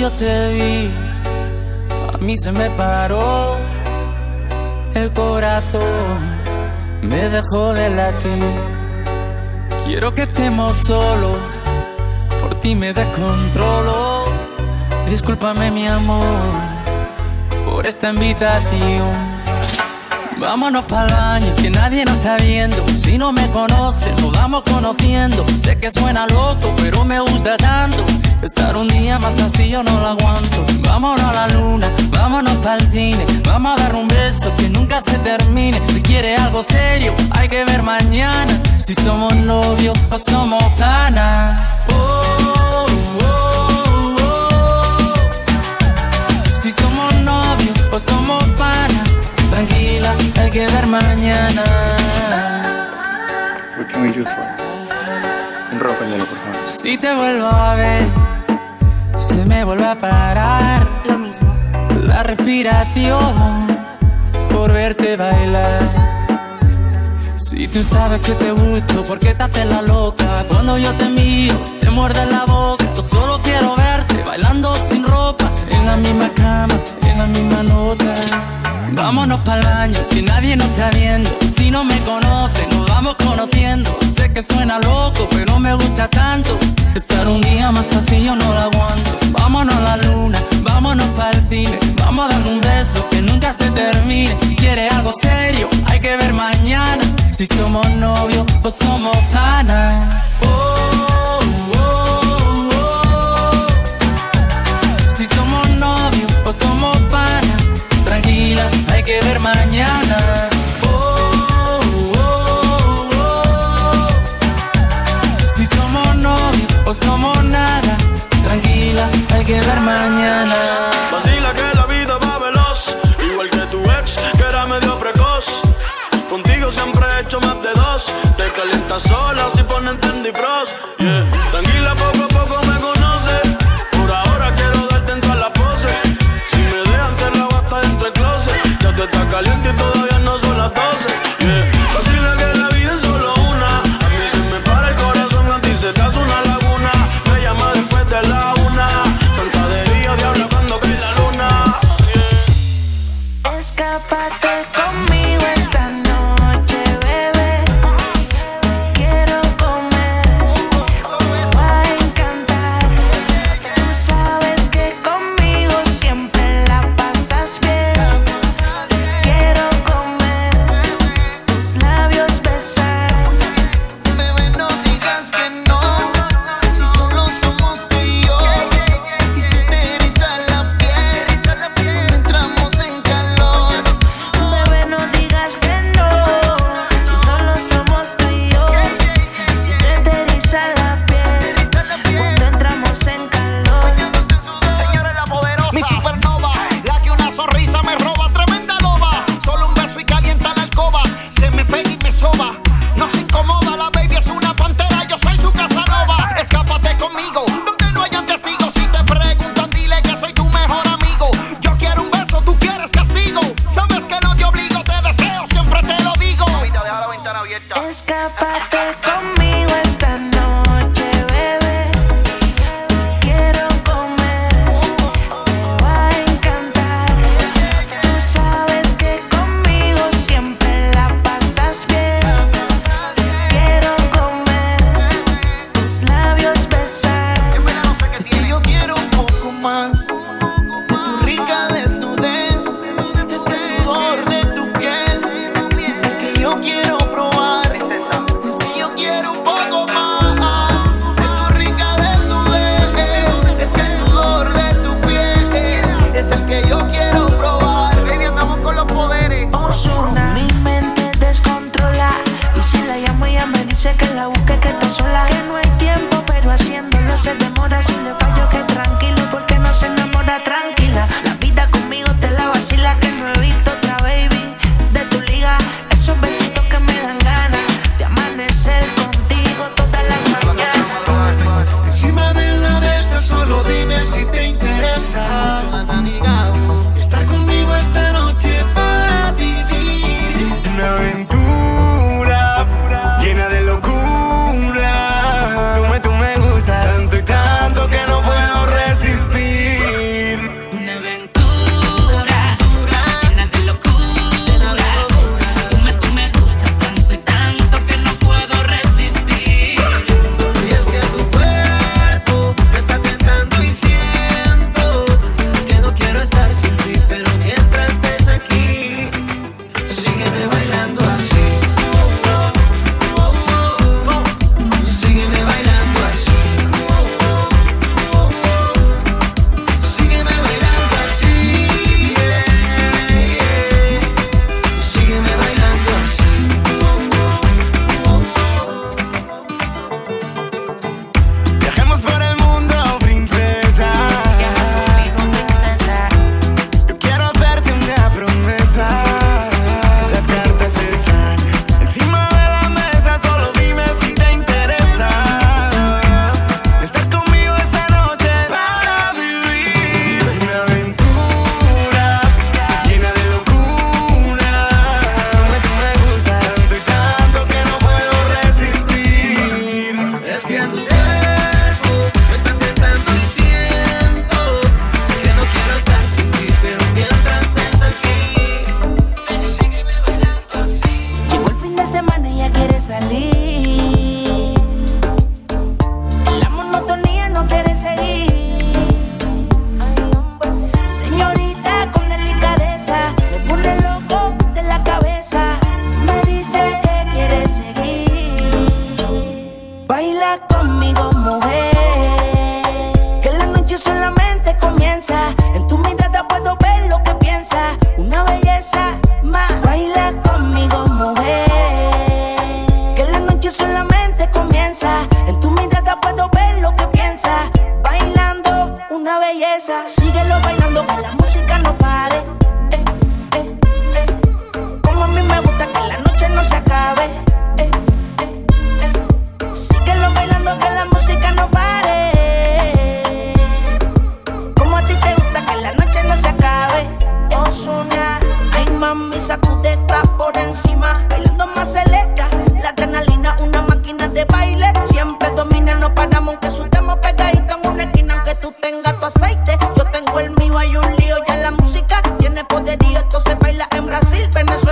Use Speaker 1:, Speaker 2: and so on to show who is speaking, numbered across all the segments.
Speaker 1: yo te vi, a mí se me paró el corazón, me dejó de latir. Quiero que estemos solos, por ti me descontrolo. Discúlpame mi amor por esta invitación. Vámonos para el baño, que nadie nos está viendo. Si no me conoces, nos vamos conociendo. Sé que suena loco, pero me gusta tanto. Estar un día más así yo no lo aguanto. Vámonos a la luna, vámonos para el cine. Vamos a dar un beso que nunca se termine. Si quieres algo serio, hay que ver mañana. Si somos novios o somos panas. Oh, oh, oh, si somos novios o somos panas. Tranquila, hay que ver mañana.
Speaker 2: What can we do for you? Por favor.
Speaker 1: Si te vuelvo a ver, se me vuelve a parar
Speaker 3: Lo mismo.
Speaker 1: la respiración por verte bailar. Si tú sabes que te gusto, ¿por qué te haces la loca? Cuando yo te miro, te muerde la boca. Yo solo quiero verte bailando sin ropa, en la misma cama, la misma nota. Vámonos para el baño, que nadie nos está viendo. Si no me conoce, nos vamos conociendo. Sé que suena loco, pero me gusta tanto. Estar un día más así yo no lo aguanto. Vámonos a la luna, vámonos para el cine. Vamos a dar un beso que nunca se termine. Si quieres algo serio, hay que ver mañana. Si somos novios o somos panas. Oh, oh,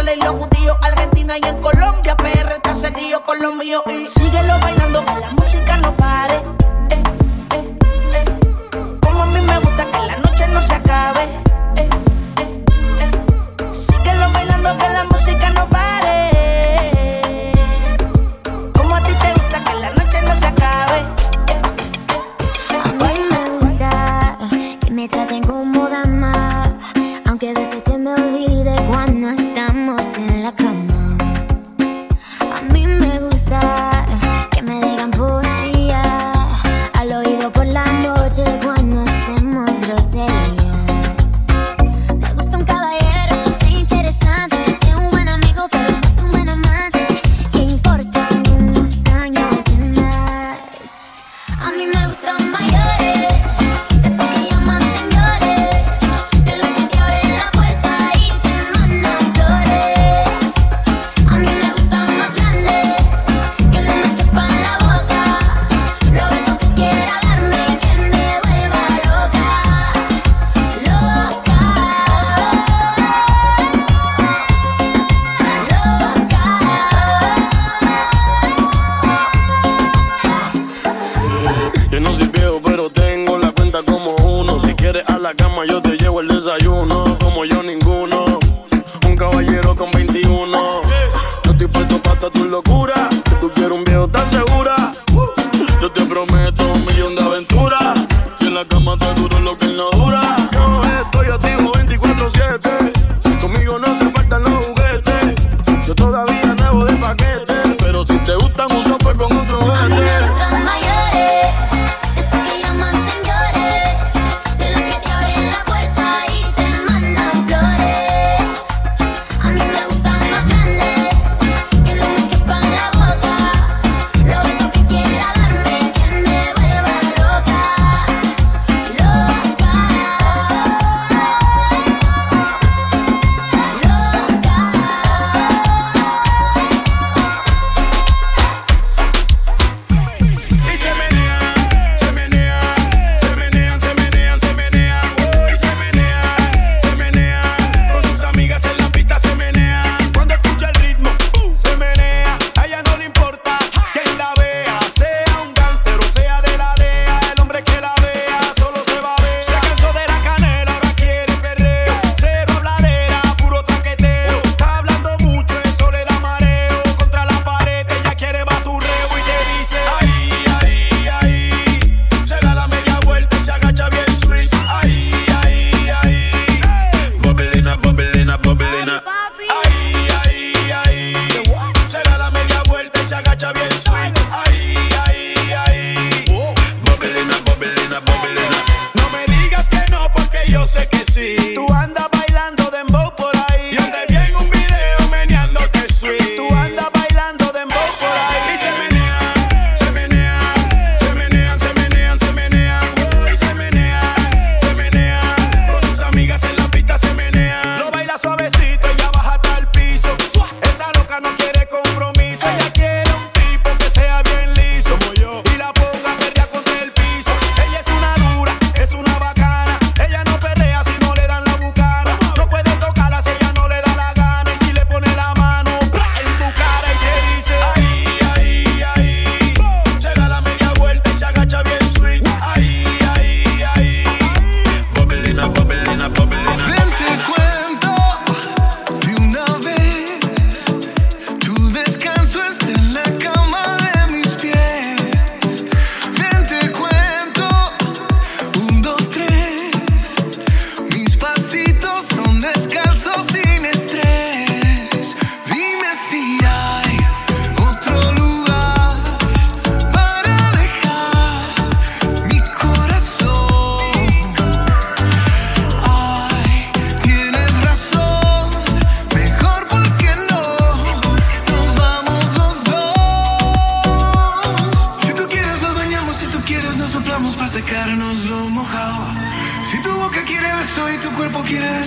Speaker 1: españoles, los judíos, Argentina y en Colombia, PR, caserío con los míos y síguelo bailando.
Speaker 4: 月光 la cama, yo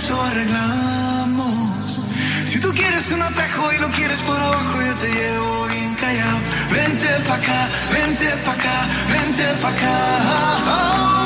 Speaker 4: eso arreglamos. Si tú quieres un atajo y lo quieres por abajo, yo te llevo bien callado. Vente pa' acá, vente pa' acá, vente pa' acá.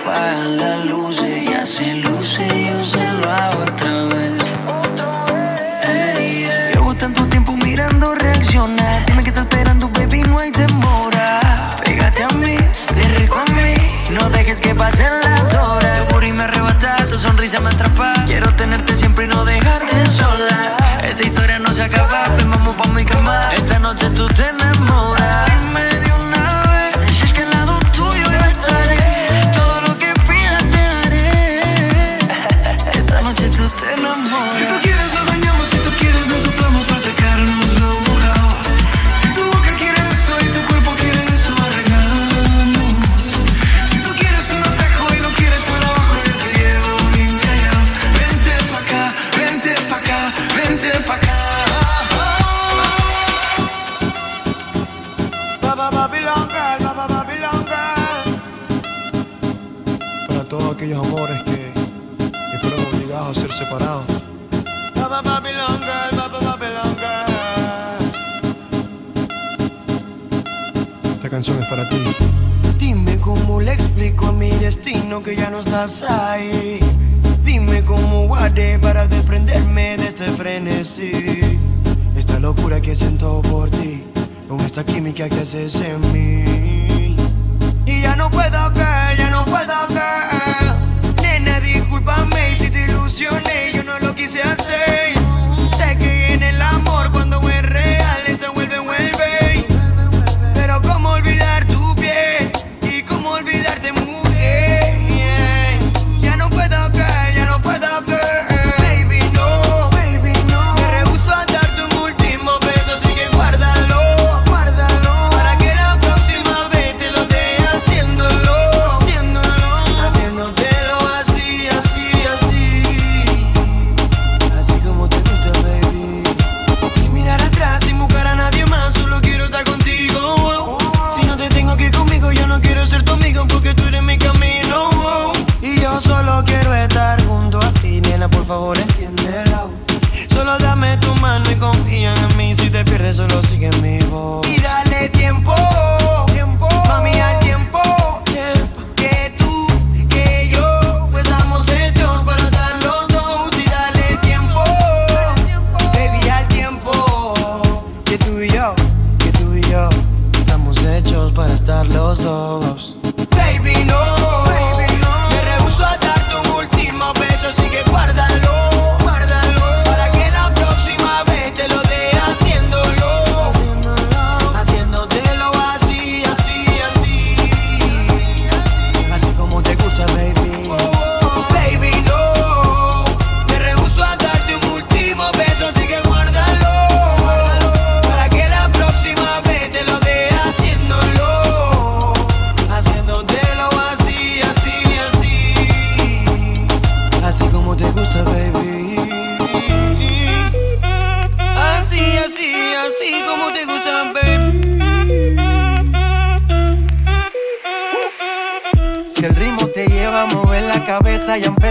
Speaker 4: apagan las luces, ya se luce, yo se lo hago otra vez. Hey, yeah.
Speaker 5: Llevo tanto tiempo mirando reaccionar, dime que estás esperando,
Speaker 6: baby, no hay demora. Pégate a mí, de rico a
Speaker 5: mí, no dejes que pasen las horas. Tu y
Speaker 6: me arrebata, tu sonrisa me atrapa, quiero tenerte siempre y no dejarte sola. Esta historia no se acaba, ven vamos pa'
Speaker 5: mi cama, esta noche tú tenés que ya no
Speaker 6: estás ahí. Dime cómo guardé para desprenderme de este frenesí. Esta locura que
Speaker 5: siento por ti, con esta química que haces en mí. Y ya no puedo que, ya no puedo que.
Speaker 7: Nena, discúlpame
Speaker 8: si te ilusioné.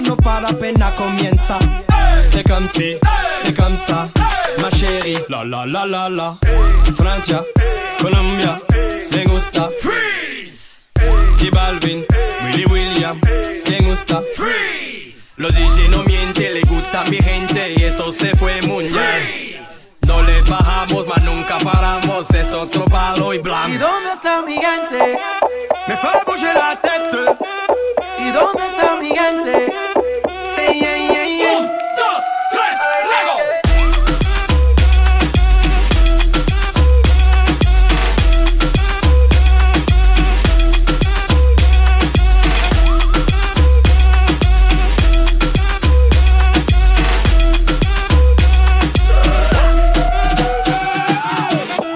Speaker 9: La fiesta no para, pena comienza. C'est comme si, c'est comme ça, ma chérie. La la la la la. Francia, Colombia, me gusta. Freeze. Y Balvin, Willy William, me gusta. Freeze. Los DJ no mienten, le gusta mi gente y eso se fue muy bien. No le bajamos, mas nunca paramos, es otro palo y blanco.
Speaker 8: ¿Y dónde está mi gente?
Speaker 9: Me fue a bouger la tête.
Speaker 8: ¿Y dónde está mi gente?
Speaker 9: Sí, yeah, yeah, yeah. Un, dos, tres, luego.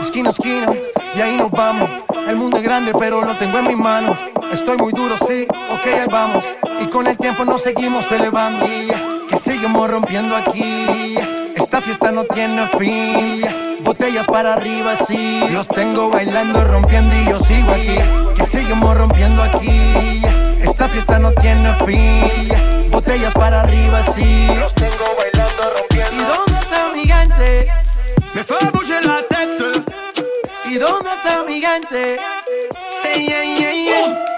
Speaker 8: Esquina, esquina, y ahí nos vamos. El mundo es grande, pero lo tengo en mis manos. Estoy muy duro, sí, ok, ahí vamos. Y con el tiempo nos seguimos elevando. Que seguimos rompiendo aquí. Esta fiesta no tiene fin. Botellas para arriba, sí. Los tengo bailando, rompiendo y yo sigo aquí. Que seguimos rompiendo aquí. Esta fiesta no tiene fin. Botellas para arriba, sí. Los tengo bailando, rompiendo. ¿Y dónde está mi gente?
Speaker 9: Me fue a la tête.
Speaker 8: ¿Y dónde está mi gente?
Speaker 9: Sí, yeah, yeah, yeah. Un,